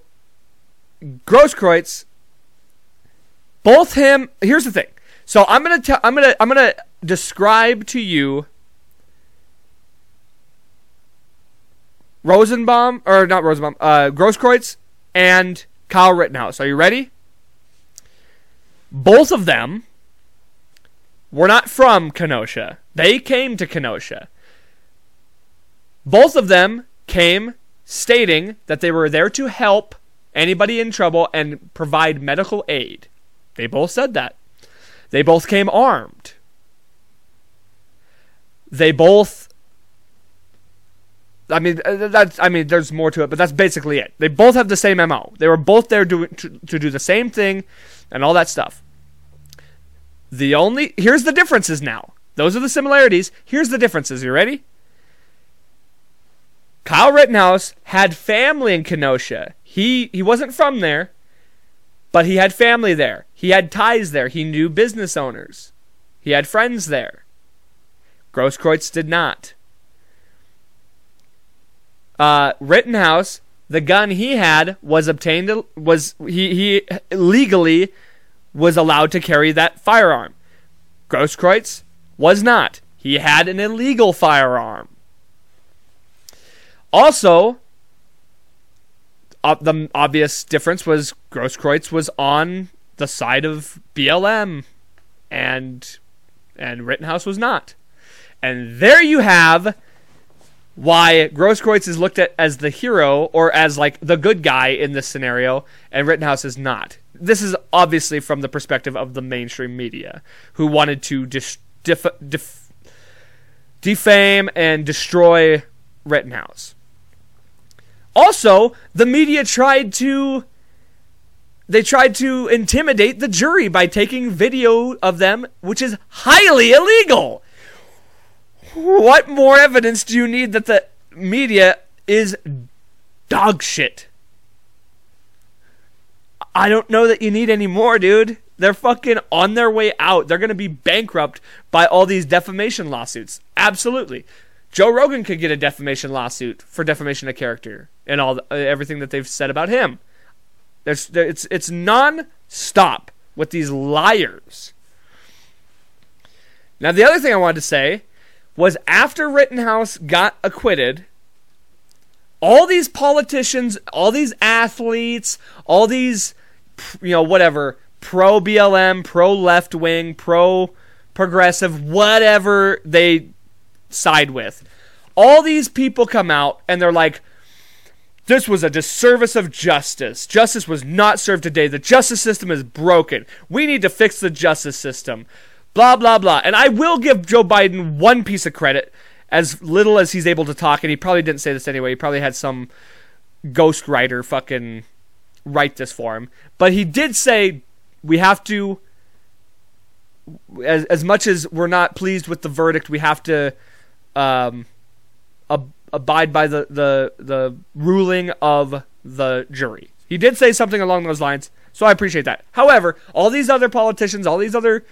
Grosskreutz, both him. Here's the thing. So I'm gonna tell. I'm gonna. I'm gonna describe to you Rosenbaum or not Rosenbaum, uh, Grosskreutz and Kyle Rittenhouse. Are you ready? Both of them were not from Kenosha. They came to Kenosha. Both of them came stating that they were there to help anybody in trouble and provide medical aid. They both said that. They both came armed. They both I mean, uh, that's. I mean, there's more to it, but that's basically it. They both have the same mo. They were both there doing to, to do the same thing, and all that stuff. The only here's the differences now. Those are the similarities. Here's the differences. You ready? Kyle Rittenhouse had family in Kenosha. He he wasn't from there, but he had family there. He had ties there. He knew business owners. He had friends there. Grosskreutz did not uh, Rittenhouse, the gun he had was obtained was he he legally was allowed to carry that firearm. Grosskreutz was not. He had an illegal firearm. Also, the obvious difference was Grosskreutz was on the side of BLM, and and Rittenhouse was not. And there you have why Grosskreutz is looked at as the hero or as like the good guy in this scenario, and Rittenhouse is not. This is obviously from the perspective of the mainstream media, who wanted to def- def- defame and destroy Rittenhouse. Also, the media tried to they tried to intimidate the jury by taking video of them, which is highly illegal. What more evidence do you need that the media is dog shit? I don't know that you need any more, dude. They're fucking on their way out. They're going to be bankrupt by all these defamation lawsuits. Absolutely. Joe Rogan could get a defamation lawsuit for defamation of character and all the, uh, everything that they've said about him. There's, there, it's it's non-stop with these liars. Now the other thing I wanted to say was after Rittenhouse got acquitted, all these politicians, all these athletes, all these, you know, whatever, pro BLM, pro left wing, pro progressive, whatever they side with. All these people come out and they're like, this was a disservice of justice. Justice was not served today. The justice system is broken. We need to fix the justice system. Blah, blah, blah. And I will give Joe Biden one piece of credit, as little as he's able to talk, and he probably didn't say this anyway. He probably had some ghostwriter fucking write this for him. But he did say we have to as as much as we're not pleased with the verdict, we have to um, ab- abide by the, the the ruling of the jury. He did say something along those lines, so I appreciate that. However, all these other politicians, all these other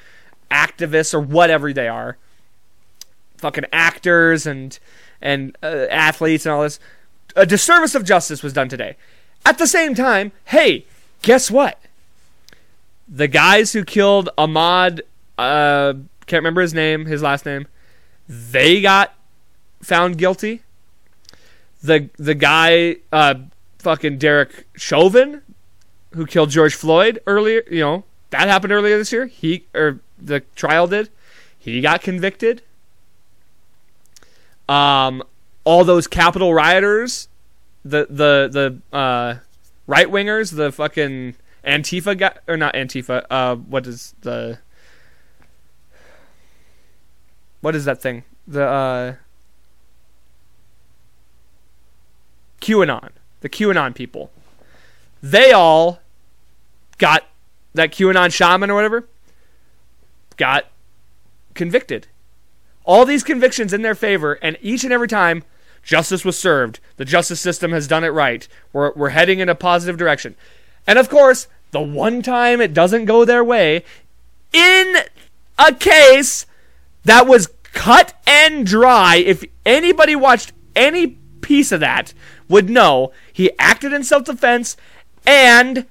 activists or whatever they are, fucking actors and and uh, athletes and all this, a disservice of justice was done today. At the same time, hey, guess what? The guys who killed Ahmaud, uh, can't remember his name, his last name. They got found guilty. The the guy, uh, fucking Derek Chauvin, who killed George Floyd earlier, you know, that happened earlier this year. He or the trial did. He got convicted. Um, all those Capitol rioters, the the the uh, right wingers, the fucking Antifa guy or not Antifa. Uh, what is the what is that thing? The uh, QAnon, the QAnon people. They all got that QAnon shaman or whatever got convicted. All these convictions in their favor, and each and every time justice was served. The justice system has done it right. We're, we're heading in a positive direction. And of course, the one time it doesn't go their way, in a case that was cut and dry. If anybody watched any piece of that, would know he acted in self defense, and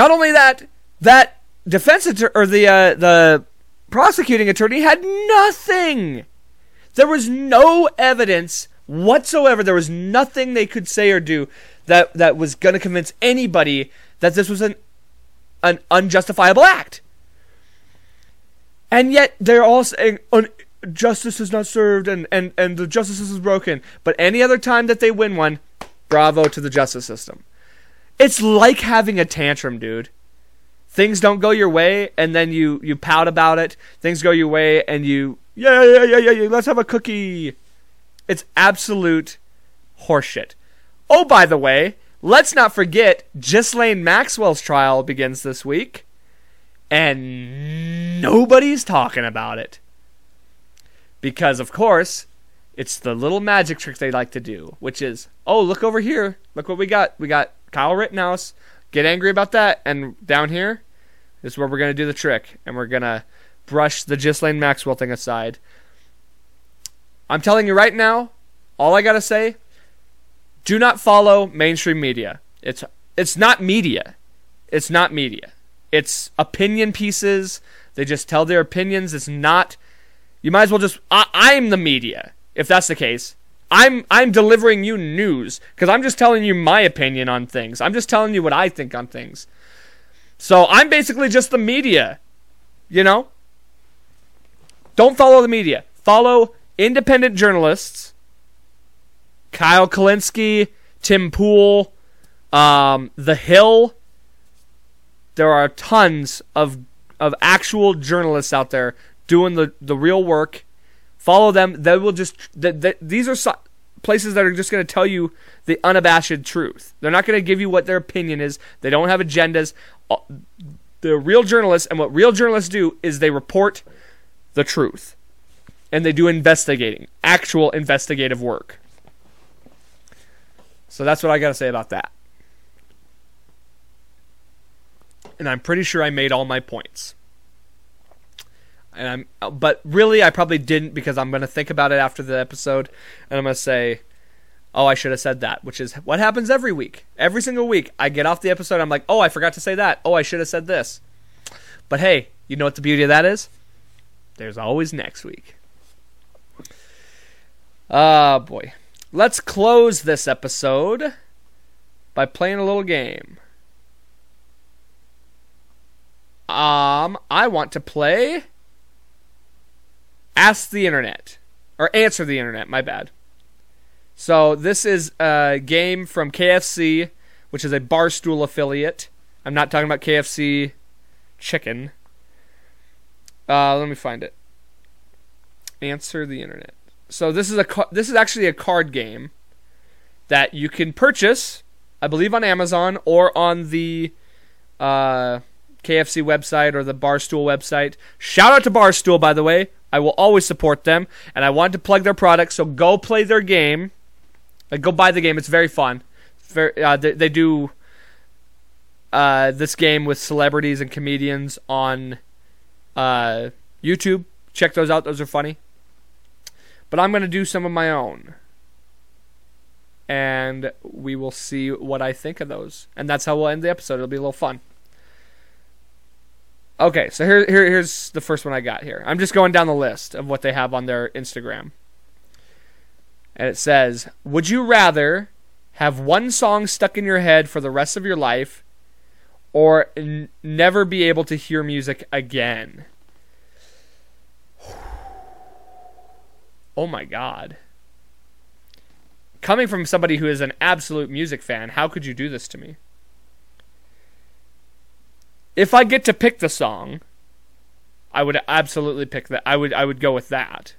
not only that, that defense or the uh, the prosecuting attorney had nothing. There was no evidence whatsoever. There was nothing they could say or do that that was going to convince anybody that this was an an unjustifiable act. And yet they're all saying justice is not served and, and, and the justice system is broken. But any other time that they win one, bravo to the justice system. It's like having a tantrum, dude. Things don't go your way and then you, you pout about it. Things go your way and you, yeah, yeah, yeah, yeah, yeah, let's have a cookie. It's absolute horseshit. Oh, by the way, let's not forget Ghislaine Maxwell's trial begins this week and nobody's talking about it. Because, of course, it's the little magic trick they like to do, which is, oh, look over here. Look what we got. We got Kyle Rittenhouse. Get angry about that. And down here is where we're going to do the trick. And we're going to brush the Ghislaine Maxwell thing aside. I'm telling you right now, all I got to say, do not follow mainstream media. It's it's not media. It's not media. It's opinion pieces. They just tell their opinions. It's not. You might as well just. I, I'm the media. If that's the case, I'm I'm delivering you news because I'm just telling you my opinion on things. I'm just telling you what I think on things. So I'm basically just the media. You know. Don't follow the media. Follow independent journalists. Kyle Kulinski, Tim Pool, um, The Hill there are tons of of actual journalists out there doing the, the real work. Follow them. They will just these are so, places that are just going to tell you the unabashed truth. They're not going to give you what their opinion is. They don't have agendas. Uh, the real journalists and what real journalists do is they report the truth. And they do investigating, actual investigative work. So that's what I got to say about that. and I'm pretty sure I made all my points. And I'm, but really, I probably didn't because I'm going to think about it after the episode, and I'm to say, "Oh, I should have said that," which is what happens every week. Every single week, I get off the episode, I'm like, "Oh, I forgot to say that. Oh, I should have said this." But hey, you know what the beauty of that is? There's always next week. Ah, boy. Let's close this episode by playing a little game. Um, I want to play Ask the internet. Or answer the internet, my bad. So this is a game from KFC, which is a Barstool affiliate. I'm not talking about KFC chicken. Uh, let me find it. Answer the internet. So this is a this is actually a card game that you can purchase, I believe, on Amazon or on the uh, KFC website or the Barstool website. Shout out to Barstool, by the way. I will always support them, and I want to plug their product. So go play their game. Like, go buy the game. It's very fun. very, uh, they, they, do uh, this game with celebrities and comedians on uh, YouTube. Check those out. Those are funny. But I'm going to do some of my own. And we will see what I think of those. And that's how we'll end the episode. It'll be a little fun. Okay, so here, here here's the first one I got here. I'm just going down the list of what they have on their Instagram. And it says, "Would you rather have one song stuck in your head for the rest of your life or n- never be able to hear music again?" Oh my god. Coming from somebody who is an absolute music fan, how could you do this to me? If I get to pick the song, I would absolutely pick that. I would I would go with that.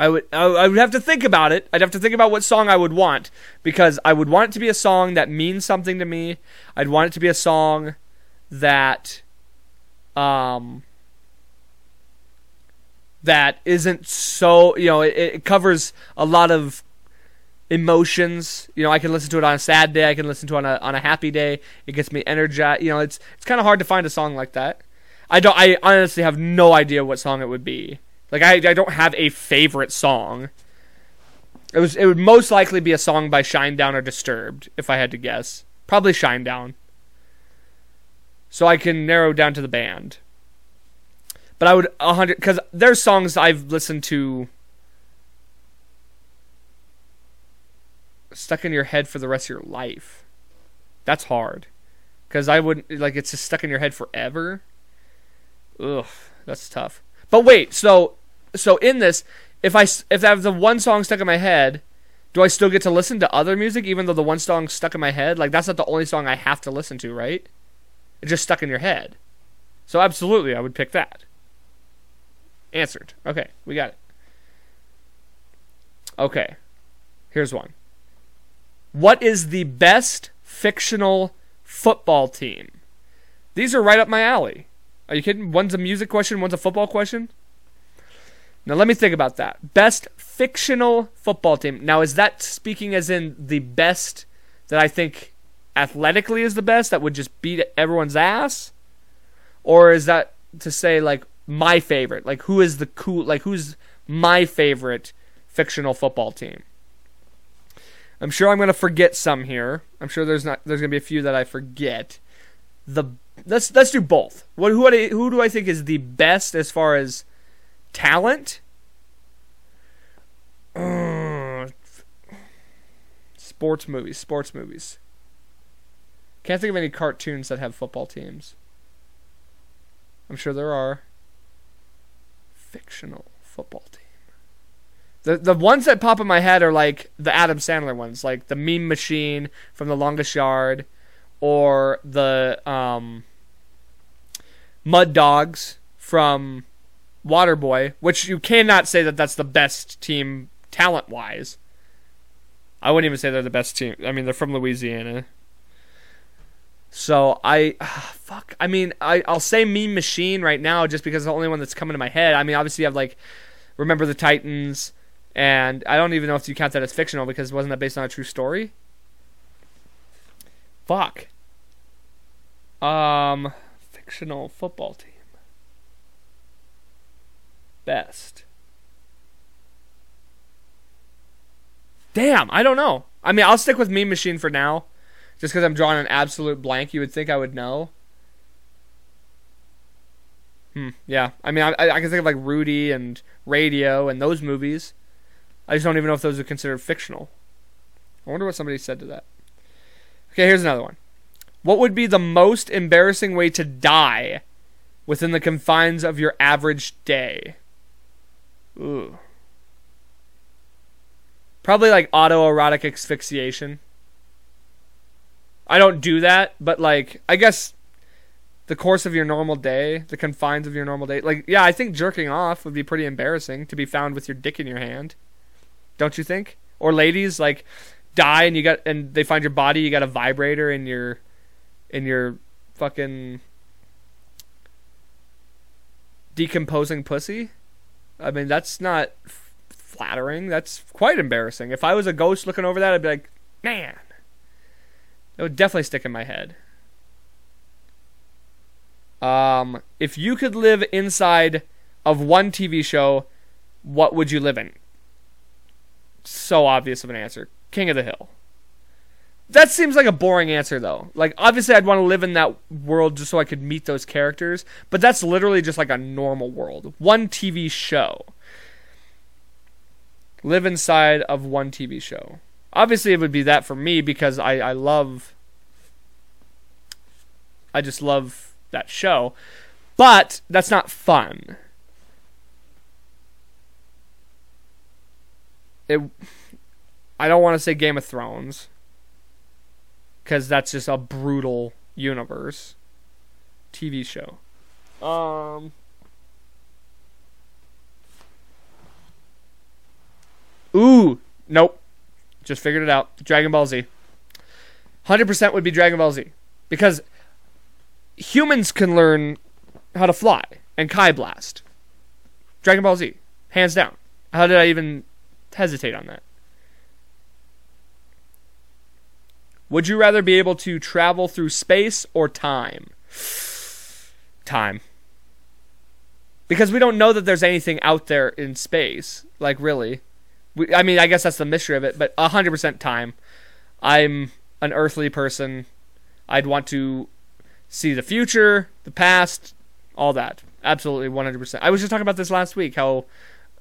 I would I would have to think about it. I'd have to think about what song I would want because I would want it to be a song that means something to me. I'd want it to be a song that um that isn't so, you know, it, it covers a lot of emotions. You know, I can listen to it on a sad day. I can listen to it on a on a happy day. It gets me energized. You know, it's it's kind of hard to find a song like that. I don't. I honestly have no idea what song it would be. Like I I don't have a favorite song. It was it would most likely be a song by Shinedown or Disturbed if I had to guess. Probably Shinedown. So I can narrow down to the band. But I would a hundred because there's songs I've listened to stuck in your head for the rest of your life. That's hard. Because I wouldn't, like, it's just stuck in your head forever. Ugh, that's tough. But wait, so, so in this, if I, if I have the one song stuck in my head, do I still get to listen to other music even though the one song stuck in my head? Like, that's not the only song I have to listen to, right? It's just stuck in your head. So, absolutely, I would pick that. Answered. Okay, we got it. Okay, here's one. What is the best fictional football team? These are right up my alley. Are you kidding? One's a music question, one's a football question. Now let me think about that. Best fictional football team. Now is that speaking as in the best that I think athletically is the best that would just beat everyone's ass? Or is that to say like my favorite? Like who is the cool like who's my favorite fictional football team? I'm sure I'm going to forget some here. I'm sure there's not there's going to be a few that I forget. The let's let's do both. What who who do I think is the best as far as talent? Uh, sports movies, sports movies. Can't think of any cartoons that have football teams. I'm sure there are. Fictional football team. The the ones that pop in my head are like the Adam Sandler ones, like the Mean Machine from The Longest Yard, or the um, Mud Dogs from Waterboy, which you cannot say that that's the best team talent wise. I wouldn't even say they're the best team. I mean, they're from Louisiana. So I, uh, fuck. I mean, I I'll say Mean Machine right now just because it's the only one that's coming to my head. I mean, obviously you have like, remember the Titans, and I don't even know if you count that as fictional because wasn't that based on a true story? Fuck. Um, fictional football team. Best. Damn, I don't know. I mean, I'll stick with Mean Machine for now, just because I'm drawing an absolute blank. You would think I would know. Hmm. Yeah. I mean, I, I can think of like Rudy and Radio and those movies. I just don't even know if those are considered fictional. I wonder what somebody said to that. Okay, here's another one. What would be the most embarrassing way to die within the confines of your average day? Ooh. Probably like autoerotic asphyxiation. I don't do that, but like, I guess the course of your normal day, the confines of your normal day. Like, yeah, I think jerking off would be pretty embarrassing to be found with your dick in your hand. Don't you think? Or ladies like die and you got and they find your body, you got a vibrator in your in your fucking decomposing pussy. I mean, that's not f- flattering. That's quite embarrassing. If I was a ghost looking over that, I'd be like, man, it would definitely stick in my head. Um, if you could live inside of one TV show, what would you live in? So obvious of an answer. King of the Hill. That seems like a boring answer though. Like obviously I'd want to live in that world just so I could meet those characters, but that's literally just like a normal world. One TV show. Live inside of one TV show. Obviously it would be that for me because I, I love I just love that show. But that's not fun. It I don't want to say Game of Thrones because that's just a brutal universe TV show. Um. Ooh, nope. Just figured it out. Dragon Ball Z. 100% would be Dragon Ball Z. Because humans can learn how to fly and Ki Blast. Dragon Ball Z. Hands down. How did I even hesitate on that? Would you rather be able to travel through space or time? Time. Because we don't know that there's anything out there in space. Like, really. We, I mean, I guess that's the mystery of it, but 100% time. I'm an earthly person. I'd want to see the future, the past, all that. Absolutely 100%. I was just talking about this last week how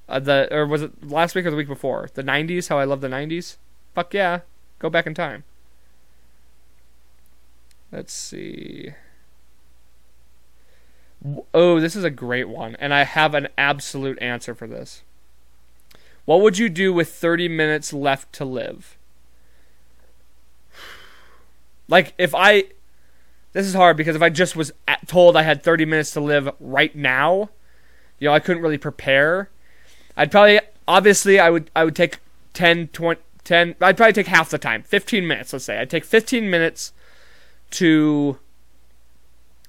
uh, the or was it last week or the week before? The 90s, how I love the 90s? Fuck yeah. Go back in time. Let's see. Oh, this is a great one, and I have an absolute answer for this. What would you do with 30 minutes left to live? Like, if I. This is hard because if I just was told I had 30 minutes to live right now, you know, I couldn't really prepare. I'd probably. Obviously, I would I would take 10, 20, 10. I'd probably take half the time. 15 minutes, let's say. I'd take 15 minutes to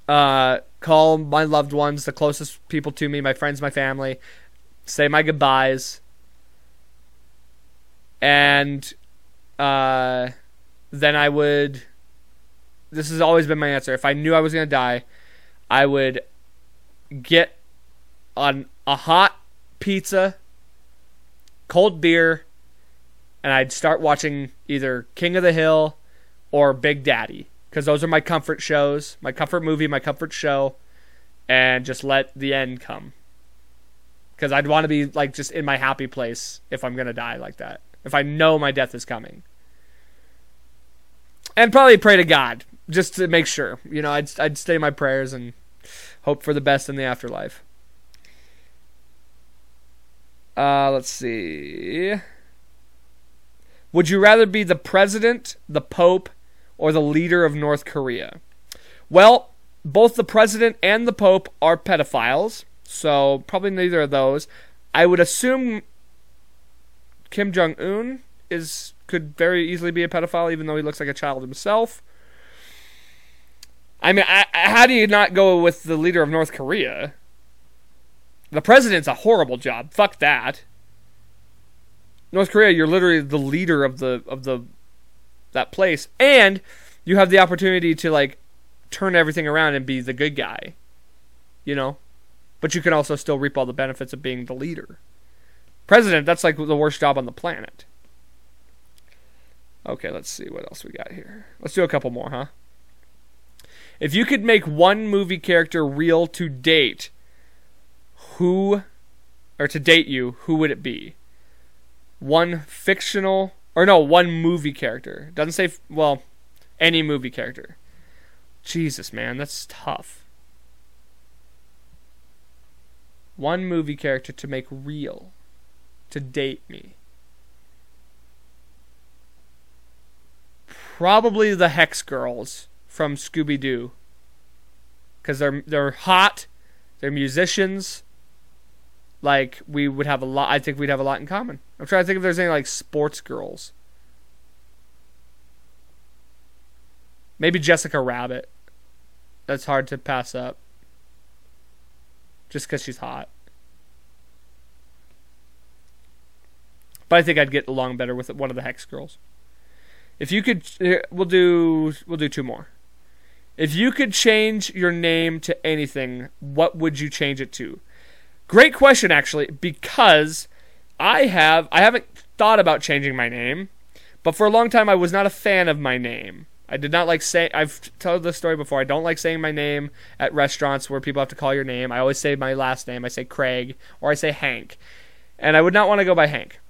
uh, call my loved ones, the closest people to me, my friends, my family, say my goodbyes, and uh, then I would. This has always been my answer. If I knew I was gonna die, I would get on a hot pizza, cold beer, and I'd start watching either King of the Hill or Big Daddy because those are my comfort shows, my comfort movie, my comfort show, and just let the end come. Because I'd want to be like just in my happy place if I'm gonna die like that. If I know my death is coming, and probably pray to God just to make sure. You know, I'd I'd stay my prayers and hope for the best in the afterlife. Uh, let's see. Would you rather be the president, the pope, or the leader of North Korea? Well, both the president and the pope are pedophiles, so probably neither of those. I would assume Kim Jong Un is could very easily be a pedophile, even though he looks like a child himself. I mean, I, how do you not go with the leader of North Korea? The president's a horrible job. Fuck that. North Korea, you're literally the leader of the of the that place, and you have the opportunity to like turn everything around and be the good guy. You know, but you can also still reap all the benefits of being the leader. President, that's like the worst job on the planet. Okay, let's see what else we got here. Let's do a couple more, huh? If you could make one movie character real to date, who, or to date you, who would it be? One fictional or no, one movie character. Doesn't say well, any movie character. Jesus, man, that's tough. One movie character to make real, to date me. probably the Hex Girls from Scooby Doo, because they're they're hot, they're musicians. Like we would have a lot. I think we'd have a lot in common. I'm trying to think if there's any like sports girls. Maybe Jessica Rabbit. That's hard to pass up. Just because she's hot. But I think I'd get along better with one of the Hex girls. If you could, uh, we'll do we'll do two more. If you could change your name to anything, what would you change it to? Great question, actually, because I have I haven't thought about changing my name, but for a long time I was not a fan of my name. I did not like say I've told this story before. I don't like saying my name at restaurants where people have to call your name. I always say my last name. I say Craig or I say Hank. And I would not want to go by Hank.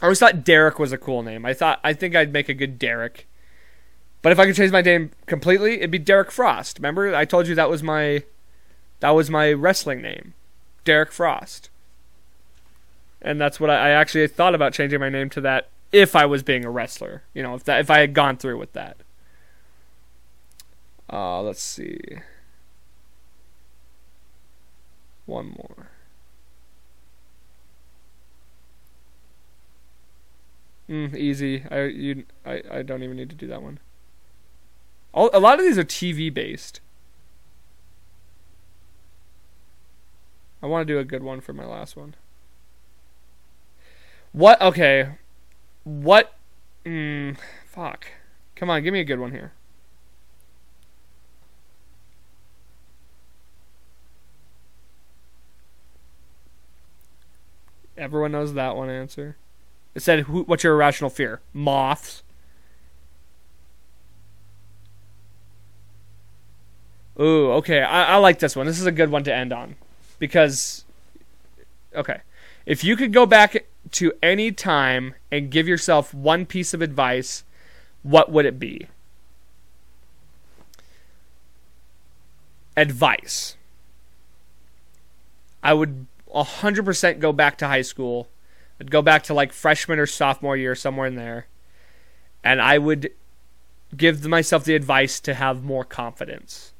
I always thought Derek was a cool name. I thought I think I'd make a good Derek. But if I could change my name completely, it'd be Derek Frost. Remember, I told you that was my that was my wrestling name, Derek Frost. And that's what I, I actually thought about changing my name to that if I was being a wrestler. You know, if that if I had gone through with that. Uh, let's see. One more. Mm, easy. I you I, I don't even need to do that one. All, a lot of these are TV based. I want to do a good one for my last one. What? Okay. What? Mm, fuck. Come on, give me a good one here. Everyone knows that one answer. It said, "What's your irrational fear?" Moths. Ooh, okay. I, I like this one. This is a good one to end on, because, okay, if you could go back to any time and give yourself one piece of advice, what would it be? Advice. I would 100% go back to high school. I'd go back to like freshman or sophomore year, somewhere in there. And I would give myself the advice to have more confidence.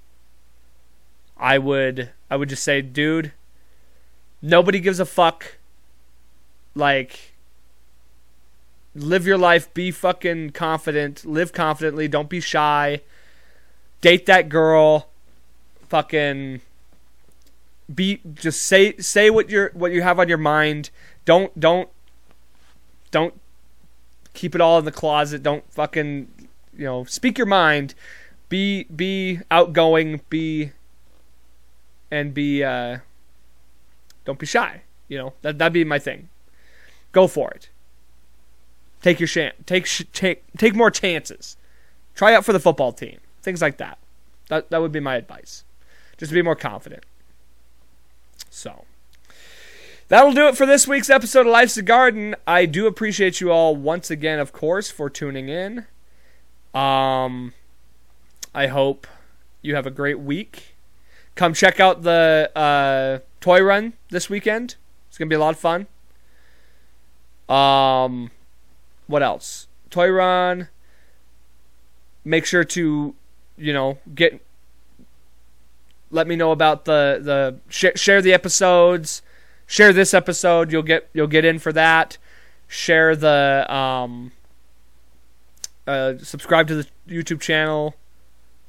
I would I would just say, dude, nobody gives a fuck. Like live your life, be fucking confident, live confidently, don't be shy. Date that girl. Fucking be just say say what you're what you have on your mind. Don't don't don't keep it all in the closet. Don't fucking you know speak your mind. Be be outgoing. Be and be uh, don't be shy. You know that that'd be my thing. Go for it. Take your chance. Take sh- take take more chances. Try out for the football team. Things like that. That that would be my advice. Just be more confident. So that'll do it for this week's episode of Life's a Garden. I do appreciate you all once again, of course, for tuning in. Um, I hope you have a great week. Come check out the uh, toy run this weekend. It's gonna be a lot of fun. Um, what else? Toy run. Make sure to, you know, get let me know about the the sh- share the episodes share this episode you'll get you'll get in for that share the um uh, subscribe to the youtube channel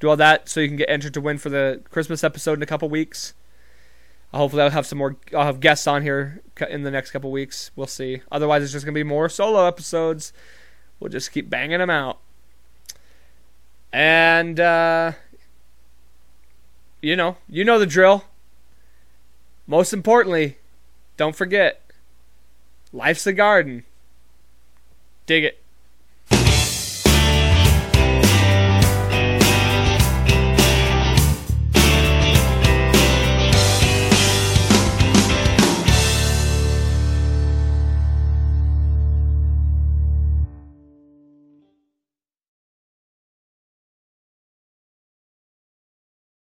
do all that so you can get entered to win for the christmas episode in a couple weeks hopefully i'll have some more i'll have guests on here in the next couple weeks we'll see otherwise it's just gonna be more solo episodes we'll just keep banging them out and uh you know, you know the drill. Most importantly, don't forget, life's a garden. Dig it.